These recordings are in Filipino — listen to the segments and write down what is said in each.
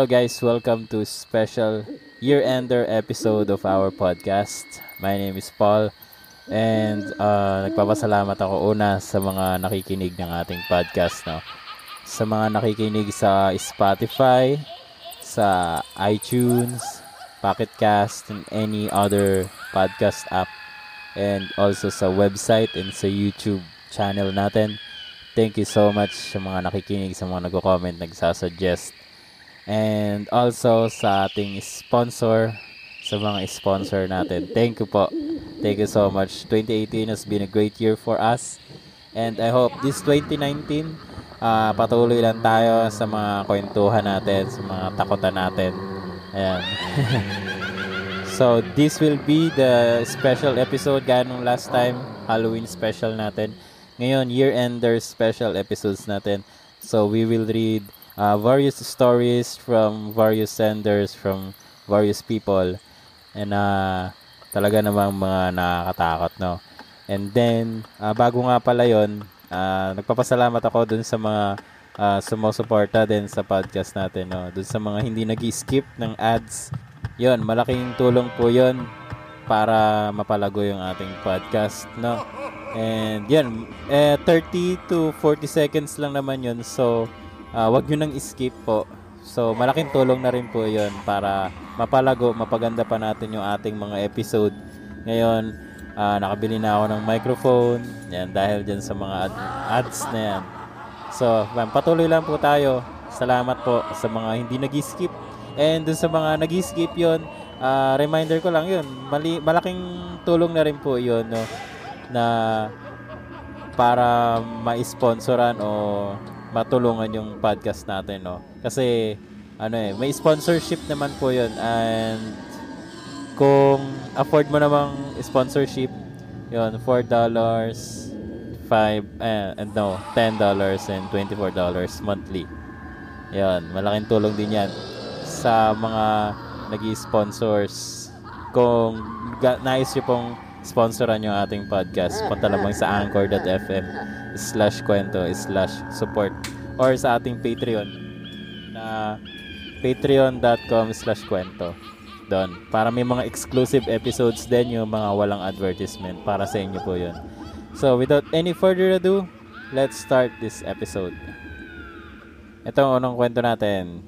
Hello guys, welcome to special year-ender episode of our podcast. My name is Paul and uh, nagpapasalamat ako una sa mga nakikinig ng ating podcast. No? Sa mga nakikinig sa Spotify, sa iTunes, Pocket Cast, and any other podcast app and also sa website and sa YouTube channel natin. Thank you so much sa mga nakikinig, sa mga nagko-comment, nagsasuggest And also sa ating sponsor, sa mga sponsor natin. Thank you po. Thank you so much. 2018 has been a great year for us. And I hope this 2019, uh, patuloy lang tayo sa mga kwentuhan natin, sa mga takutan natin. Ayan. so, this will be the special episode gaya nung last time, Halloween special natin. Ngayon, year-ender special episodes natin. So, we will read uh, various stories from various senders, from various people. And uh, talaga namang mga nakakatakot, no? And then, uh, bago nga pala yon uh, nagpapasalamat ako dun sa mga uh, sumusuporta din sa podcast natin, no? Dun sa mga hindi nag skip ng ads. yon malaking tulong po yon para mapalago yung ating podcast, no? And yan, eh, 30 to 40 seconds lang naman yun. So, uh, wag nyo nang skip po. So, malaking tulong na rin po yon para mapalago, mapaganda pa natin yung ating mga episode. Ngayon, uh, nakabili na ako ng microphone. Yan, dahil dyan sa mga ad- ads na yan. So, patuloy lang po tayo. Salamat po sa mga hindi nag-skip. And dun sa mga nag-skip yon uh, reminder ko lang yun. Mali, malaking tulong na rin po yon no, na para ma-sponsoran o matulungan yung podcast natin, no? Kasi, ano eh, may sponsorship naman po yun. And, kung afford mo namang sponsorship, yun, $4, 5, eh, and no, $10 and $24 monthly. Yun, malaking tulong din yan sa mga nag sponsors Kung nais nyo pong sponsoran yung ating podcast, punta lamang sa anchor.fm slash kwento slash support or sa ating Patreon na patreon.com slash kwento. Doon para may mga exclusive episodes din yung mga walang advertisement para sa inyo po yun. So without any further ado let's start this episode. Ito ang unang kwento natin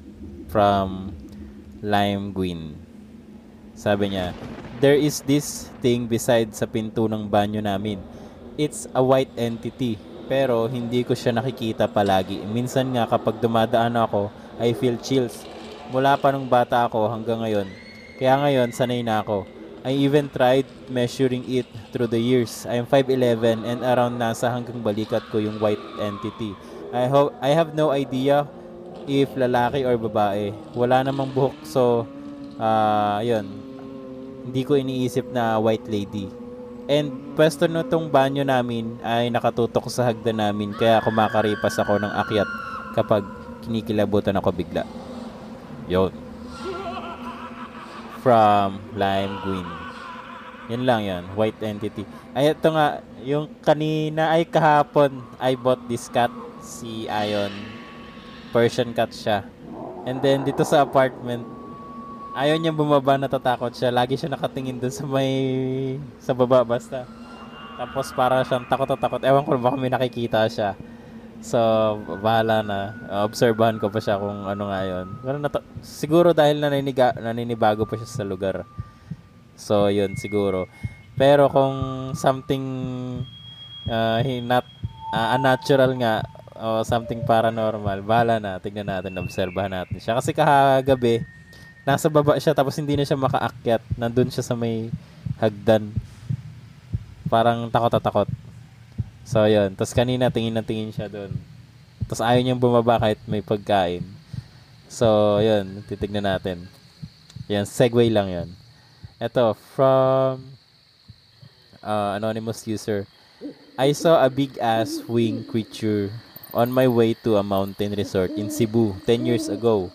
from Lime Gwyn. Sabi niya there is this thing beside sa pinto ng banyo namin it's a white entity pero hindi ko siya nakikita palagi. Minsan nga kapag dumadaan ako, I feel chills. Mula pa nung bata ako hanggang ngayon. Kaya ngayon, sanay na ako. I even tried measuring it through the years. I am 5'11 and around nasa hanggang balikat ko yung white entity. I, ho- I have no idea if lalaki or babae. Wala namang buhok so uh, yun. Hindi ko iniisip na white lady. And pwesto na tong banyo namin ay nakatutok sa hagdan namin kaya kumakaripas ako ng akyat kapag kinikilabutan ako bigla. Yon. From Lime Green. Yan lang yan. White entity. Ay, ito nga. Yung kanina ay kahapon I bought this cat. Si Ion. Persian cat siya. And then dito sa apartment ayaw niya bumaba, natatakot siya. Lagi siya nakatingin dun sa may, sa baba basta. Tapos para siyang takot na takot. Ewan ko baka may nakikita siya. So, bahala na. Obserbahan ko pa siya kung ano nga yun. Pero nat- siguro dahil naniniga, naninibago pa siya sa lugar. So, yun, siguro. Pero kung something uh, not uh, unnatural nga, o something paranormal, bahala na. Tingnan natin, obserbahan natin siya. Kasi kahagabi, nasa baba siya tapos hindi na siya makaakyat. Nandun siya sa may hagdan. Parang takot-takot. So, yun. Tapos kanina tingin na tingin siya doon. Tapos ayaw niyang bumaba kahit may pagkain. So, yun. Titignan natin. Yan, segue lang yun. Ito, from uh, anonymous user. I saw a big ass wing creature on my way to a mountain resort in Cebu 10 years ago.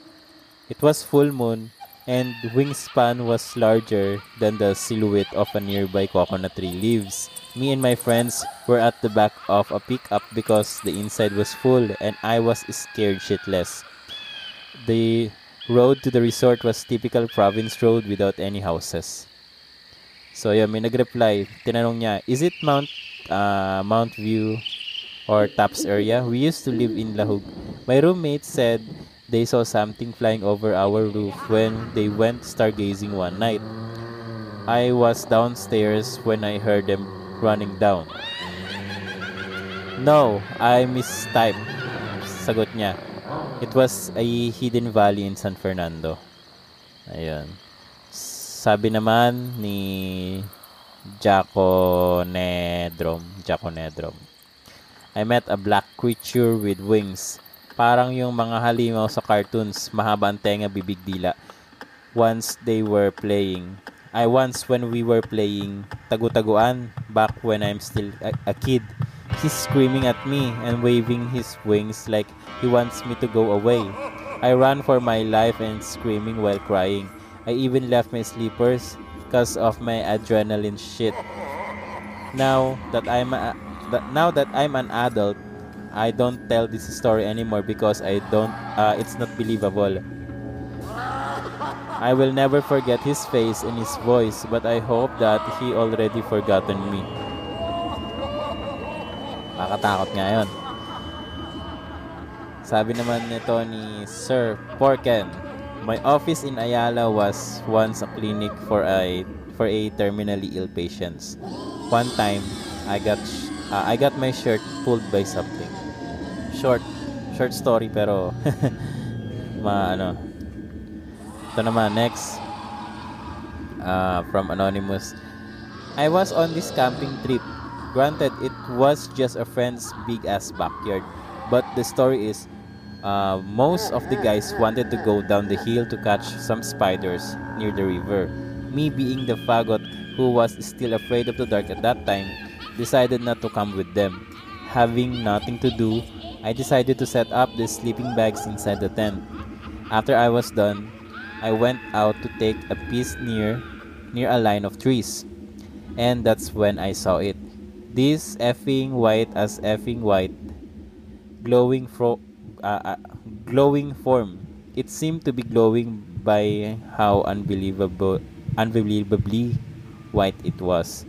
It was full moon and wingspan was larger than the silhouette of a nearby coconut tree leaves. Me and my friends were at the back of a pickup because the inside was full and I was scared shitless. The road to the resort was typical province road without any houses. So yun, may nag-reply. Tinanong niya, is it Mount uh, Mount View or Taps area? We used to live in Lahug. My roommate said they saw something flying over our roof when they went stargazing one night. I was downstairs when I heard them running down. No, I mistyped. Sagot niya. It was a hidden valley in San Fernando. Ayun. Sabi naman ni Jaco Nedrom, Jaco Nedrom. I met a black creature with wings. Parang yung mga halimaw sa cartoons, mahaba ang tenga, bibig dila. Once they were playing. I once when we were playing tagu-taguan back when I'm still a, a kid. He's screaming at me and waving his wings like he wants me to go away. I ran for my life and screaming while crying. I even left my sleepers because of my adrenaline shit. Now that I'm a, that now that I'm an adult, I don't tell this story anymore because I don't uh, it's not believable. I will never forget his face and his voice, but I hope that he already forgotten me. Makatakot nga yun. Sabi naman nito ni Sir Porken, My office in Ayala was once a clinic for a for a terminally ill patients. One time, I got uh, I got my shirt pulled by something. Short short story pero ma ano. Ito naman next uh, from anonymous. I was on this camping trip Granted, it was just a friend's big ass backyard, but the story is uh, most of the guys wanted to go down the hill to catch some spiders near the river. Me, being the fagot who was still afraid of the dark at that time, decided not to come with them. Having nothing to do, I decided to set up the sleeping bags inside the tent. After I was done, I went out to take a piece near near a line of trees. And that's when I saw it. This effing white as effing white, glowing fro- uh, uh, glowing form. It seemed to be glowing by how unbelievable, unbelievably white it was.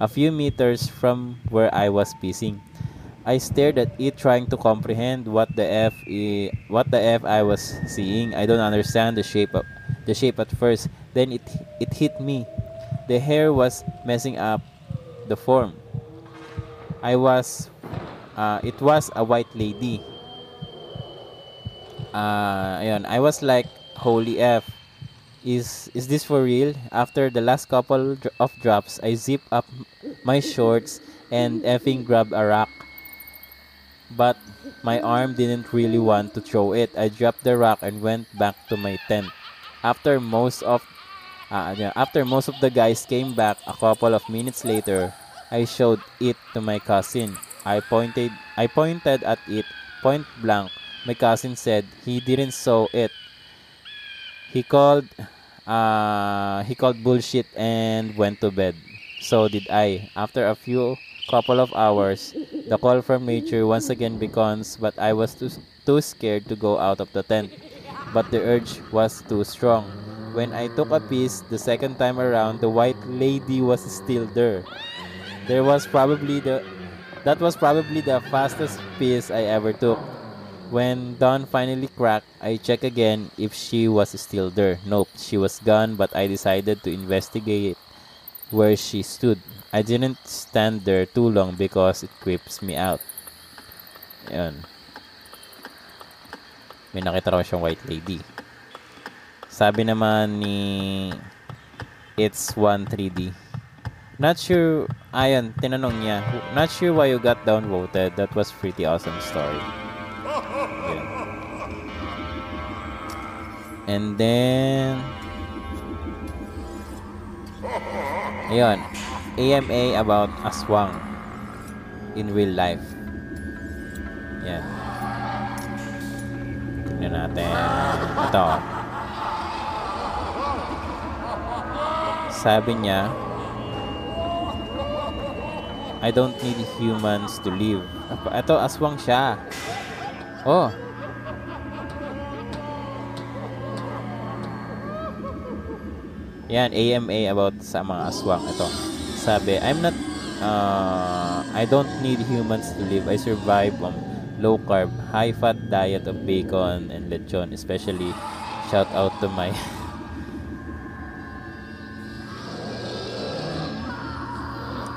A few meters from where I was pissing, I stared at it, trying to comprehend what the f I, what the f I was seeing. I don't understand the shape of the shape at first. Then it it hit me. The hair was messing up the form. I was uh, it was a white lady. Uh, ayun, I was like, holy F. Is is this for real? After the last couple of drops, I zip up my shorts and effing grab a rock. But my arm didn't really want to throw it. I dropped the rock and went back to my tent. After most of uh, after most of the guys came back a couple of minutes later, I showed it to my cousin. I pointed I pointed at it point blank. My cousin said he didn't saw it. He called uh, he called bullshit and went to bed. So did I. After a few couple of hours, the call from nature once again becomes, but I was too, too scared to go out of the tent. But the urge was too strong. When I took a piece the second time around, the white lady was still there. There was probably the that was probably the fastest piece I ever took. When dawn finally cracked, I checked again if she was still there. Nope, she was gone, but I decided to investigate where she stood. I didn't stand there too long because it creeps me out. Yan. May nakita raw siyang white lady. Sabi naman ni It's 1 3D. Not sure, ayun, tinanong niya, not sure why you got downvoted. That was pretty awesome story. Yun. And then, ayun, AMA about aswang in real life. Yan. Tingnan natin. Ito. Sabi niya, I don't need humans to live. Ito, aswang siya. Oh. Yan, AMA about sa mga aswang. Ito. Sabi, I'm not, uh, I don't need humans to live. I survive on low carb, high fat diet of bacon and lechon. Especially, shout out to my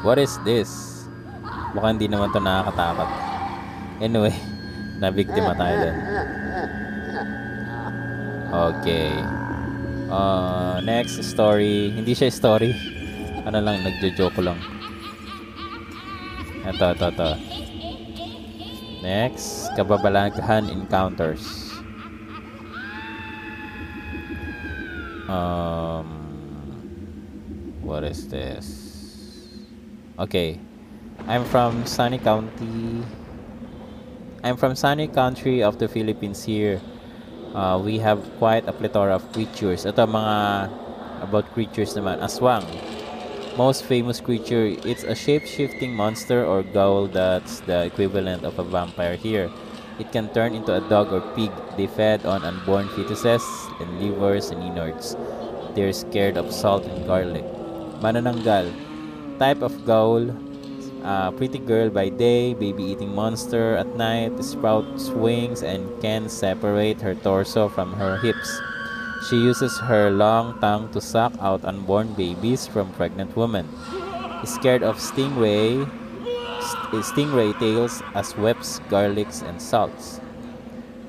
What is this? Mukhang hindi naman to nakakatakot. Anyway, nabiktima tayo din. Okay. Uh, next story. Hindi siya story. Ano lang, nagjo-joke lang. Ito, ito, ito. Next, kababalaghan encounters. Um, what is this? Okay. I'm from sunny county. I'm from sunny country of the Philippines here. Uh, we have quite a plethora of creatures. Ito mga about creatures naman. Aswang. Most famous creature, it's a shape-shifting monster or ghoul that's the equivalent of a vampire here. It can turn into a dog or pig. They fed on unborn fetuses and livers and innards. They're scared of salt and garlic. Manananggal type of ghoul, uh, pretty girl by day, baby eating monster at night, sprouts wings and can separate her torso from her hips. She uses her long tongue to suck out unborn babies from pregnant women. Scared of stingray, st- stingray tails as webs, garlics, and salts.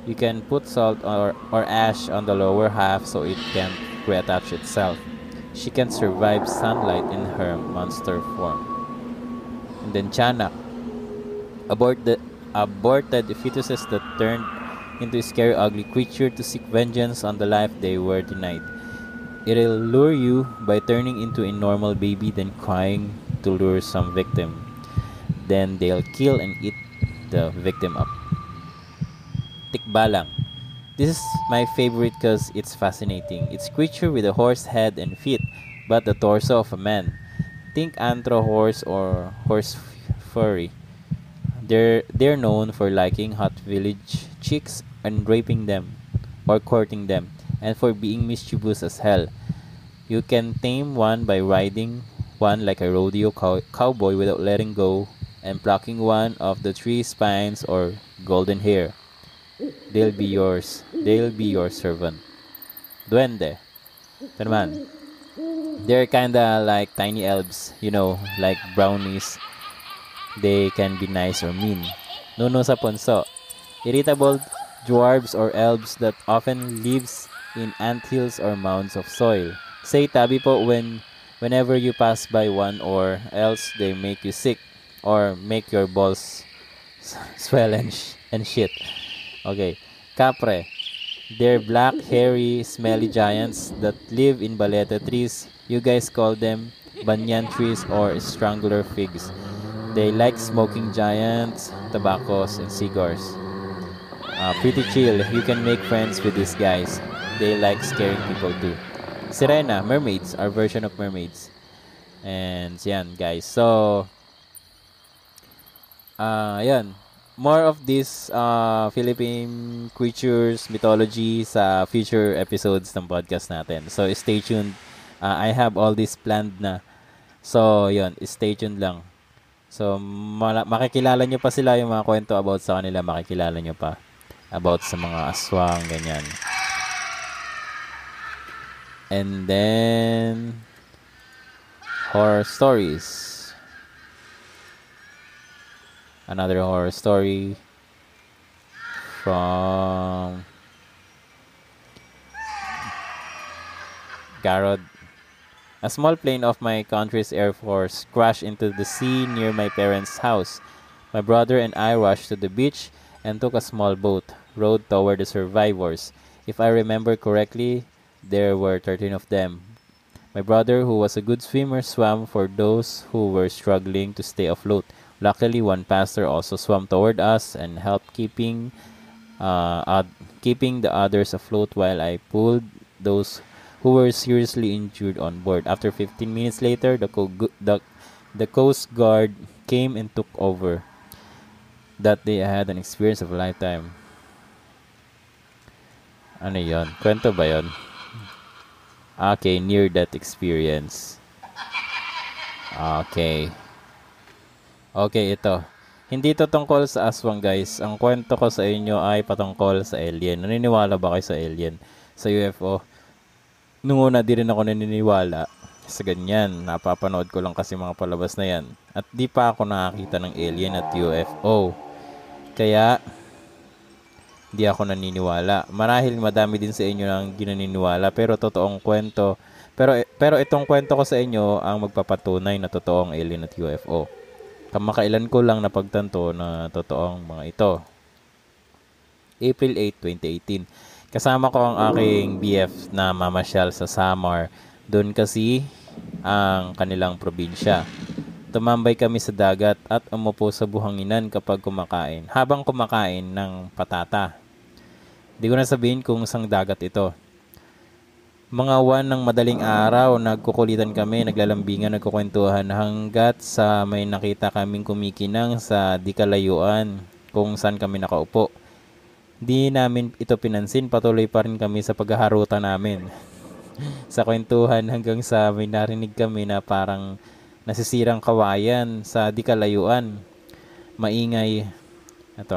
You can put salt or, or ash on the lower half so it can reattach itself she can survive sunlight in her monster form. And then Chanak, abort the, aborted fetuses that turned into a scary, ugly creature to seek vengeance on the life they were denied. It'll lure you by turning into a normal baby, then crying to lure some victim. Then they'll kill and eat the victim up. Tikbalang. This is my favorite because it's fascinating. It's creature with a horse head and feet, but the torso of a man. Think anthro horse or horse furry. They're they're known for liking hot village chicks and raping them or courting them, and for being mischievous as hell. You can tame one by riding one like a rodeo cow- cowboy without letting go and plucking one of the three spines or golden hair. They'll be yours. They'll be your servant. Duende. Ito. They're kinda like tiny elves, you know, like brownies. They can be nice or mean. Nuno sa punso. Irritable dwarves or elves that often lives in anthills or mounds of soil. Say tabi po when whenever you pass by one or else they make you sick or make your balls swell and, sh- and shit. Okay. Capre. They're black, hairy, smelly giants that live in baleta trees. You guys call them banyan trees or strangler figs. They like smoking giants, tobaccos, and cigars. Uh, pretty chill. You can make friends with these guys. They like scaring people too. Sirena, mermaids, our version of mermaids. And yan, guys. So, uh, yan more of these uh, Philippine creatures, mythology sa future episodes ng podcast natin. So, stay tuned. Uh, I have all this planned na. So, yon stay tuned lang. So, makikilala nyo pa sila yung mga kwento about sa kanila. Makikilala nyo pa about sa mga aswang, ganyan. And then, horror stories. another horror story from Garod. A small plane of my country's Air Force crashed into the sea near my parents' house. My brother and I rushed to the beach and took a small boat, rowed toward the survivors. If I remember correctly, there were 13 of them. My brother, who was a good swimmer, swam for those who were struggling to stay afloat. Luckily, one pastor also swam toward us and helped keeping uh, keeping the others afloat while I pulled those who were seriously injured on board. After 15 minutes later, the, co- the, the Coast Guard came and took over. That day, I had an experience of a lifetime. Ano yon? Kwento ba yon? Okay, near death experience. Okay. Okay, ito. Hindi to tungkol sa aswang guys. Ang kwento ko sa inyo ay patungkol sa alien. Naniniwala ba kayo sa alien? Sa UFO? Nung una di rin ako naniniwala sa ganyan. Napapanood ko lang kasi mga palabas na yan. At di pa ako nakakita ng alien at UFO. Kaya, di ako naniniwala. Marahil madami din sa inyo ang ginaniniwala pero totoong kwento. Pero pero itong kwento ko sa inyo ang magpapatunay na totoong alien at UFO. Kamakailan ko lang napagtanto na totoong mga ito. April 8, 2018. Kasama ko ang aking BF na mamasyal sa Samar. Doon kasi ang kanilang probinsya. Tumambay kami sa dagat at umupo sa buhanginan kapag kumakain, habang kumakain ng patata. Di ko na sabihin kung sang dagat ito. Mga wan ng madaling araw, nagkukulitan kami, naglalambingan, nagkukwentuhan hanggat sa may nakita kaming kumikinang sa di kalayuan kung saan kami nakaupo. Di namin ito pinansin, patuloy pa rin kami sa paghaharutan namin. sa kwentuhan hanggang sa may narinig kami na parang nasisirang kawayan sa di kalayuan. Maingay, ito,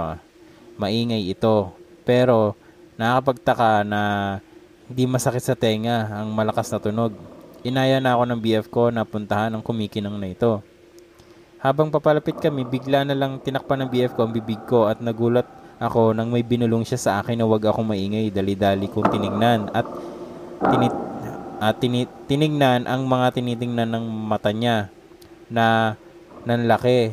maingay ito. Pero nakakapagtaka na hindi masakit sa tenga ang malakas na tunog. Inaya na ako ng BF ko na puntahan ang kumikinang na ito. Habang papalapit kami, bigla na lang tinakpan ng BF ko ang bibig ko at nagulat ako nang may binulong siya sa akin na wag akong maingay. Dali-dali kong tinignan at tinit at tini- tinignan ang mga tinitingnan ng mata niya na nanlaki.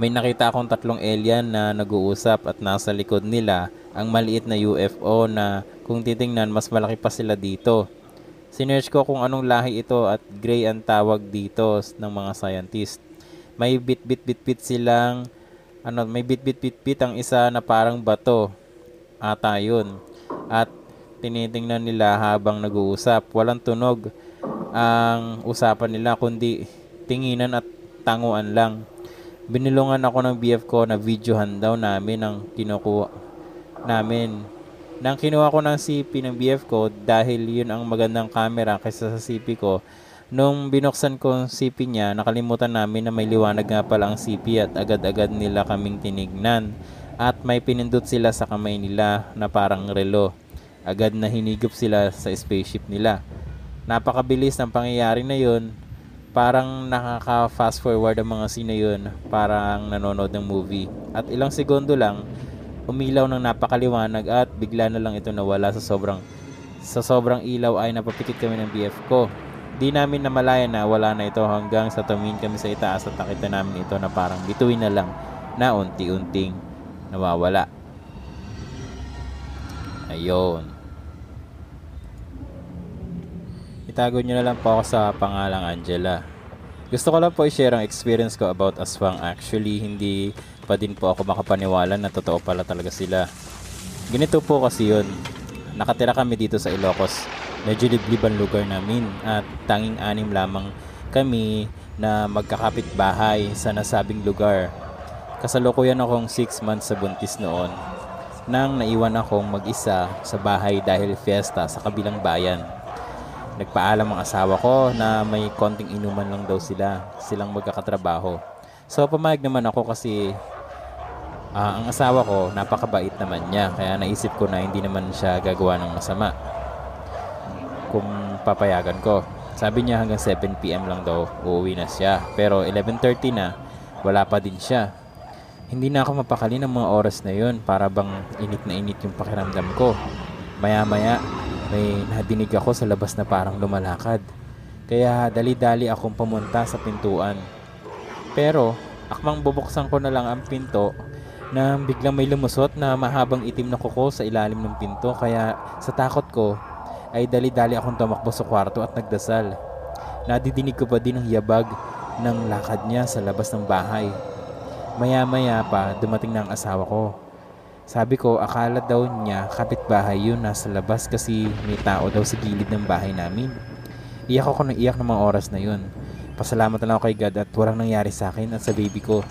May nakita akong tatlong alien na nag-uusap at nasa likod nila ang maliit na UFO na kung titingnan mas malaki pa sila dito. Sinearch ko kung anong lahi ito at gray ang tawag dito ng mga scientist. May bit-bit-bit-bit silang ano, may bit-bit-bit-bit ang isa na parang bato. Ata yun. At tinitingnan nila habang nag-uusap. Walang tunog ang usapan nila kundi tinginan at tanguan lang. Binilungan ako ng BF ko na videohan daw namin ang kinukuha namin. Nang kinuha ko ng CP ng BF ko dahil yun ang magandang camera kaysa sa CP ko, nung binuksan ko ang CP niya, nakalimutan namin na may liwanag nga pala ang CP at agad-agad nila kaming tinignan. At may pinindot sila sa kamay nila na parang relo. Agad na hinigop sila sa spaceship nila. Napakabilis ng pangyayari na yun parang nakaka-fast forward ang mga scene na yun, parang nanonood ng movie. At ilang segundo lang, umilaw ng napakaliwanag at bigla na lang ito nawala sa sobrang sa sobrang ilaw ay napapikit kami ng BF ko. Di namin namalaya na wala na ito hanggang sa tumingin kami sa itaas at nakita namin ito na parang bituin na lang na unti-unting nawawala. Ayun. Itago nyo na lang po ako sa pangalang Angela. Gusto ko lang po i-share ang experience ko about aswang. Actually, hindi pa din po ako makapaniwala na totoo pala talaga sila. Ganito po kasi yun. Nakatira kami dito sa Ilocos. Medyo liblib ang lugar namin at tanging anim lamang kami na magkakapit bahay sa nasabing lugar. Kasalukuyan akong 6 months sa buntis noon nang naiwan akong mag-isa sa bahay dahil fiesta sa kabilang bayan nagpaalam ang asawa ko na may konting inuman lang daw sila, silang magkakatrabaho. So pumayag naman ako kasi uh, ang asawa ko napakabait naman niya kaya naisip ko na hindi naman siya gagawa ng masama kung papayagan ko. Sabi niya hanggang 7pm lang daw uuwi na siya pero 11.30 na wala pa din siya. Hindi na ako mapakali ng mga oras na yon para bang init na init yung pakiramdam ko. Maya maya may nadinig ako sa labas na parang lumalakad. Kaya dali-dali akong pumunta sa pintuan. Pero akmang bubuksan ko na lang ang pinto na biglang may lumusot na mahabang itim na kuko sa ilalim ng pinto kaya sa takot ko ay dali-dali akong tumakbo sa kwarto at nagdasal. Nadidinig ko pa din ang yabag ng lakad niya sa labas ng bahay. Maya-maya pa dumating na ang asawa ko sabi ko, akala daw niya kapitbahay yun nasa labas kasi may tao daw sa gilid ng bahay namin. Iyak ako ng iyak ng mga oras na yun. Pasalamat na lang ako kay God at walang nangyari sa akin at sa baby ko.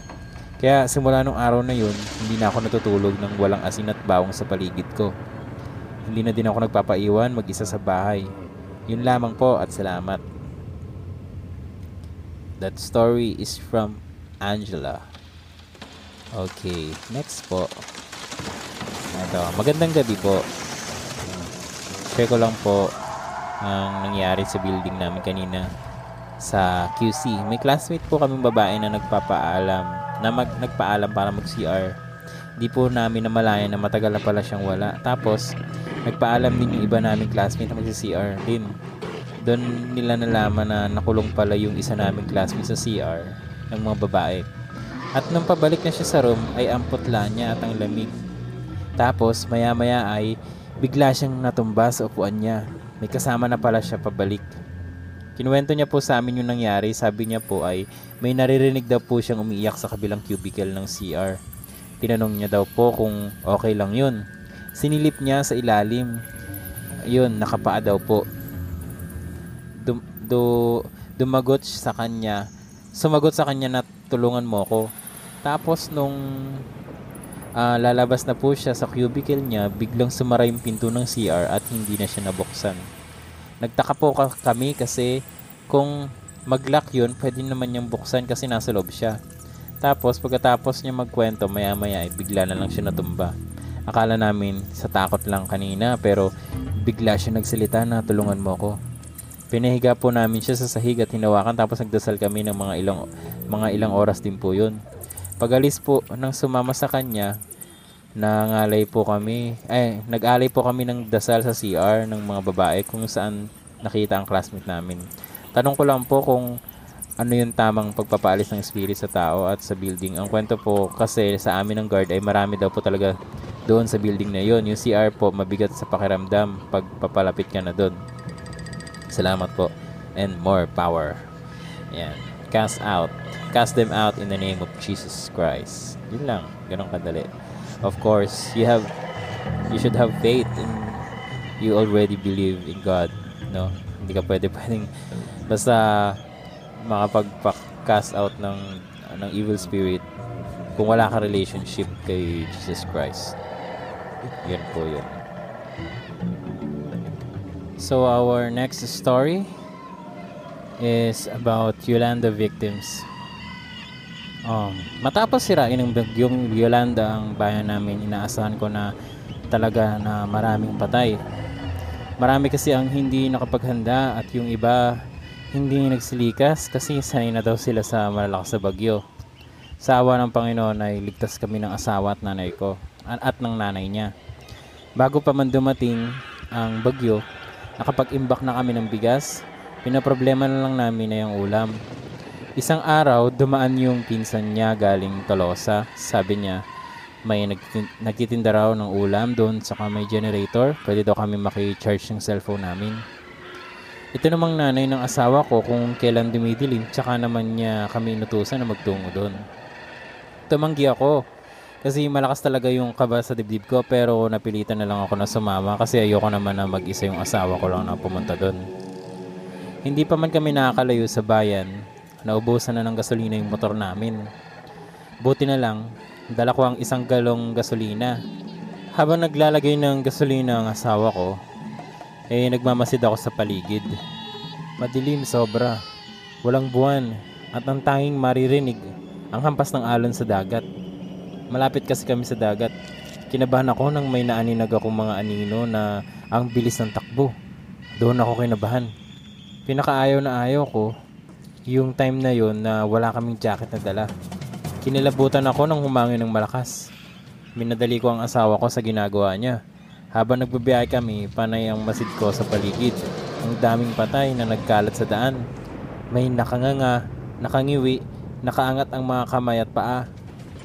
Kaya simula nung araw na yun, hindi na ako natutulog ng walang asin at bawang sa paligid ko. Hindi na din ako nagpapaiwan mag-isa sa bahay. Yun lamang po at salamat. That story is from Angela. Okay, next po. Ito, magandang gabi po. Share ko lang po ang nangyari sa building namin kanina sa QC. May classmate po kaming babae na nagpapaalam, na mag, nagpaalam para mag-CR. Di po namin namalayan na matagal na pala siyang wala. Tapos, nagpaalam din yung iba naming classmate na mag-CR din. Doon nila nalaman na nakulong pala yung isa naming classmate sa CR ng mga babae. At nung pabalik na siya sa room, ay ang putla niya at ang lamig. Tapos, maya-maya ay bigla siyang natumba sa upuan niya. May kasama na pala siya pabalik. Kinuwento niya po sa amin yung nangyari. Sabi niya po ay may naririnig daw po siyang umiiyak sa kabilang cubicle ng CR. Tinanong niya daw po kung okay lang yun. Sinilip niya sa ilalim. Yun, nakapaa daw po. Dum, do, dumagot sa kanya. Sumagot sa kanya na tulungan mo ko. Tapos nung uh, lalabas na po siya sa cubicle niya, biglang sumara yung pinto ng CR at hindi na siya nabuksan. Nagtaka po kami kasi kung mag-lock yun, pwede naman niyang buksan kasi nasa loob siya. Tapos pagkatapos niya magkwento, maya maya ay bigla na lang siya natumba. Akala namin sa takot lang kanina pero bigla siya nagsalita na tulungan mo ko. Pinahiga po namin siya sa sahig at hinawakan tapos nagdasal kami ng mga ilang mga ilang oras din po yun. Pagalis po nang sumama sa kanya, nangalay po kami, ay, nag-alay po kami ng dasal sa CR ng mga babae kung saan nakita ang classmate namin. Tanong ko lang po kung ano yung tamang pagpapaalis ng spirit sa tao at sa building. Ang kwento po kasi sa amin ng guard ay marami daw po talaga doon sa building na yon. Yung CR po mabigat sa pakiramdam pag papalapit ka na doon. Salamat po and more power. Yan cast out. Cast them out in the name of Jesus Christ. Yun lang. Ganun kadali. Of course, you have you should have faith in you already believe in God. No? Hindi ka pwede pwedeng basta makapag-cast out ng ng evil spirit kung wala ka relationship kay Jesus Christ. Yan po yun. So our next story is about Yolanda victims. Um, matapos sirain ng bagyong Yolanda ang bayan namin, inaasahan ko na talaga na maraming patay. Marami kasi ang hindi nakapaghanda at yung iba hindi nagsilikas kasi sanay na daw sila sa malalakas sa bagyo. Sa awa ng Panginoon ay ligtas kami ng asawa at nanay ko at ng nanay niya. Bago pa man dumating ang bagyo, nakapag-imbak na kami ng bigas, Pinaproblema na lang namin na yung ulam. Isang araw, dumaan yung pinsan niya galing Tolosa. Sabi niya, may nagtitinda raw ng ulam doon sa may generator. Pwede daw kami maki-charge ng cellphone namin. Ito namang nanay ng asawa ko kung kailan dumidilim tsaka naman niya kami inutusan na magtungo doon. Tumanggi ako kasi malakas talaga yung kaba sa dibdib ko pero napilitan na lang ako na sumama kasi ayoko naman na mag-isa yung asawa ko lang na pumunta doon. Hindi pa man kami nakakalayo sa bayan, naubusan na ng gasolina yung motor namin. Buti na lang, dala ko ang isang galong gasolina. Habang naglalagay ng gasolina ang asawa ko, eh nagmamasid ako sa paligid. Madilim sobra, walang buwan, at ang tanging maririnig ang hampas ng alon sa dagat. Malapit kasi kami sa dagat. Kinabahan ako nang may naaninag akong mga anino na ang bilis ng takbo. Doon ako kinabahan pinakaayaw na ayaw ko yung time na yon na wala kaming jacket na dala. Kinilabutan ako nang humangin ng malakas. Minadali ko ang asawa ko sa ginagawa niya. Habang nagbabiyahe kami, panay ang masid ko sa paligid. Ang daming patay na nagkalat sa daan. May nakanganga, nakangiwi, nakaangat ang mga kamay at paa.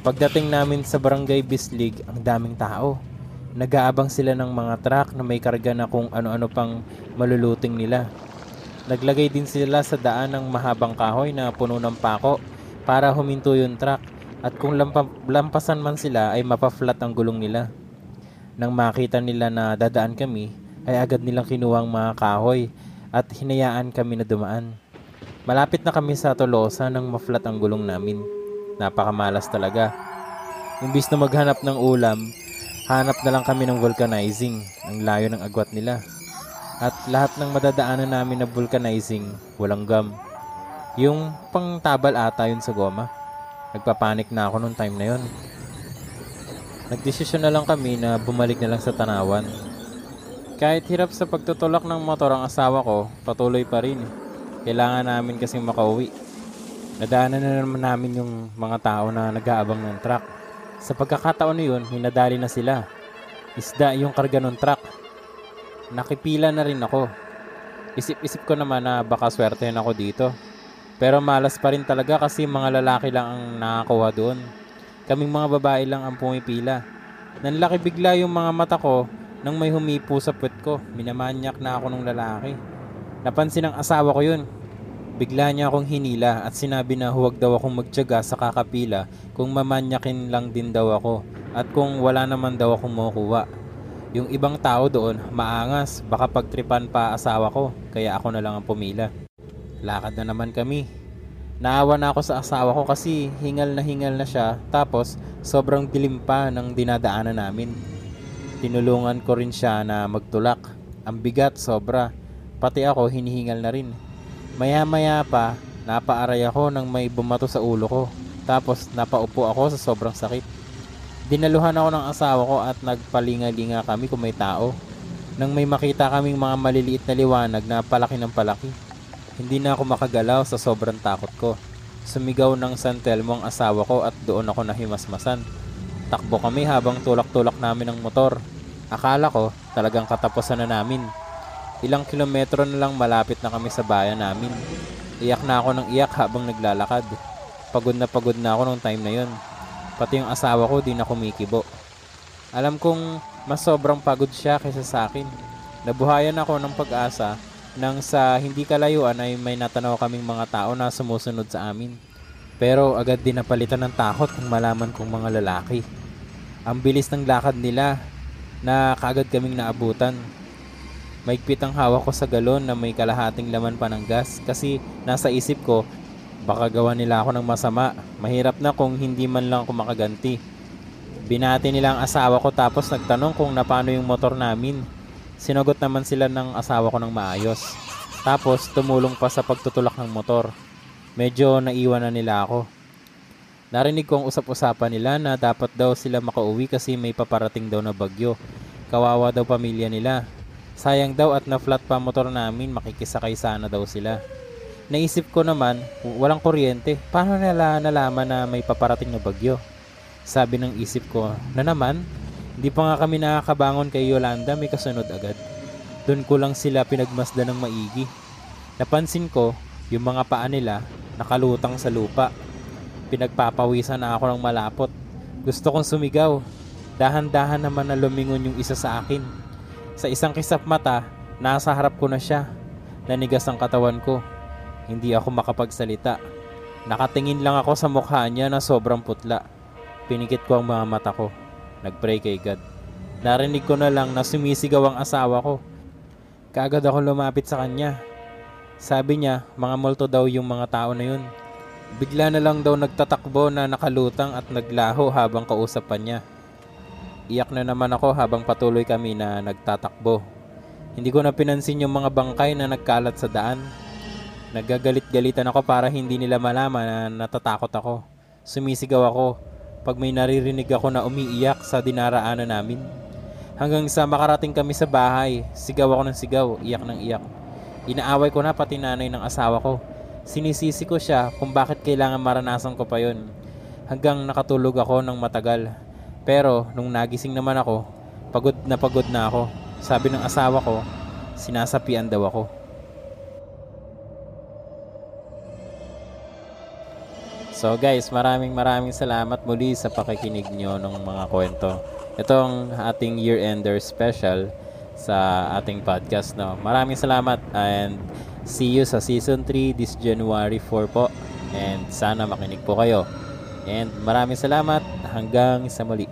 Pagdating namin sa barangay Bislig, ang daming tao. Nag-aabang sila ng mga truck na may karga na kung ano-ano pang maluluting nila. Naglagay din sila sa daan ng mahabang kahoy na puno ng pako para huminto yung truck at kung lampa- lampasan man sila ay mapaflat ang gulong nila. Nang makita nila na dadaan kami, ay agad nilang kinuha ang mga kahoy at hinayaan kami na dumaan. Malapit na kami sa Tolosa nang maflat ang gulong namin. Napakamalas talaga. Imbis na maghanap ng ulam, Hanap na lang kami ng vulcanizing, ang layo ng agwat nila. At lahat ng madadaanan namin na vulcanizing, walang gum. Yung pangtabal ata yun sa goma. Nagpapanik na ako nung time na yun. Nagdesisyon na lang kami na bumalik na lang sa tanawan. Kahit hirap sa pagtutulak ng motor ang asawa ko, patuloy pa rin. Kailangan namin kasing makauwi. Nadaanan na naman namin yung mga tao na nag-aabang ng truck. Sa pagkakataon na yun, hinadali na sila. Isda yung karga ng truck. Nakipila na rin ako. Isip-isip ko naman na baka swertein ako dito. Pero malas pa rin talaga kasi mga lalaki lang ang nakakuha doon. Kaming mga babae lang ang pumipila. Nanlaki bigla yung mga mata ko nang may humipo sa puwet ko. Minamanyak na ako ng lalaki. Napansin ng asawa ko yun. Bigla niya akong hinila at sinabi na huwag daw akong magtyaga sa kakapila kung mamanyakin lang din daw ako at kung wala naman daw akong makukuha. Yung ibang tao doon, maangas, baka pagtripan pa asawa ko, kaya ako na lang ang pumila. Lakad na naman kami. Naawa na ako sa asawa ko kasi hingal na hingal na siya tapos sobrang dilim pa ng dinadaanan namin. Tinulungan ko rin siya na magtulak. Ang bigat sobra. Pati ako hinihingal na rin. Maya maya pa, napaaray ako nang may bumato sa ulo ko. Tapos napaupo ako sa sobrang sakit. Dinaluhan ako ng asawa ko at nagpalinga-linga kami kung may tao. Nang may makita kaming mga maliliit na liwanag na palaki ng palaki. Hindi na ako makagalaw sa sobrang takot ko. Sumigaw ng San Telmo ang asawa ko at doon ako nahimasmasan. Takbo kami habang tulak-tulak namin ang motor. Akala ko talagang katapusan na namin. Ilang kilometro na lang malapit na kami sa bayan namin. Iyak na ako ng iyak habang naglalakad. Pagod na pagod na ako nung time na yon. Pati yung asawa ko di na kumikibo. Alam kong mas sobrang pagod siya kaysa sa akin. Nabuhayan ako ng pag-asa nang sa hindi kalayuan ay may natanaw kaming mga tao na sumusunod sa amin. Pero agad din napalitan ng takot nang malaman kong mga lalaki. Ang bilis ng lakad nila na kaagad kaming naabutan. Maigpit ang hawak ko sa galon na may kalahating laman pa ng gas kasi nasa isip ko baka gawa nila ako ng masama. Mahirap na kung hindi man lang ako makaganti. Binati nila ang asawa ko tapos nagtanong kung napano yung motor namin. Sinagot naman sila ng asawa ko ng maayos. Tapos tumulong pa sa pagtutulak ng motor. Medyo naiwan na nila ako. Narinig ko ang usap-usapan nila na dapat daw sila makauwi kasi may paparating daw na bagyo. Kawawa daw pamilya nila. Sayang daw at na-flat pa motor namin, makikisakay sana daw sila. Naisip ko naman, walang kuryente. Paano nila nalaman na may paparating na bagyo? Sabi ng isip ko, na naman, hindi pa nga kami nakakabangon kay Yolanda, may kasunod agad. Doon ko lang sila pinagmasda ng maigi. Napansin ko, yung mga paa nila nakalutang sa lupa. Pinagpapawisan na ako ng malapot. Gusto kong sumigaw. Dahan-dahan naman na lumingon yung isa sa akin. Sa isang kisap mata, nasa harap ko na siya. Nanigas ang katawan ko. Hindi ako makapagsalita. Nakatingin lang ako sa mukha niya na sobrang putla. Pinikit ko ang mga mata ko. Nagpray kay God. Narinig ko na lang na sumisigaw ang asawa ko. Kaagad ako lumapit sa kanya. Sabi niya, mga multo daw yung mga tao na yun. Bigla na lang daw nagtatakbo na nakalutang at naglaho habang kausap pa niya. Iyak na naman ako habang patuloy kami na nagtatakbo. Hindi ko na pinansin yung mga bangkay na nagkalat sa daan. Nagagalit-galitan ako para hindi nila malaman na natatakot ako. Sumisigaw ako pag may naririnig ako na umiiyak sa dinaraanan namin. Hanggang sa makarating kami sa bahay, sigaw ako ng sigaw, iyak ng iyak. Inaaway ko na pati nanay ng asawa ko. Sinisisi ko siya kung bakit kailangan maranasan ko pa yon. Hanggang nakatulog ako ng matagal. Pero nung nagising naman ako, pagod na pagod na ako. Sabi ng asawa ko, sinasapian daw ako. So guys, maraming maraming salamat muli sa pakikinig nyo ng mga kwento. Ito ang ating year-ender special sa ating podcast. No? Maraming salamat and see you sa season 3 this January 4 po. And sana makinig po kayo. And maraming salamat hanggang sa muli.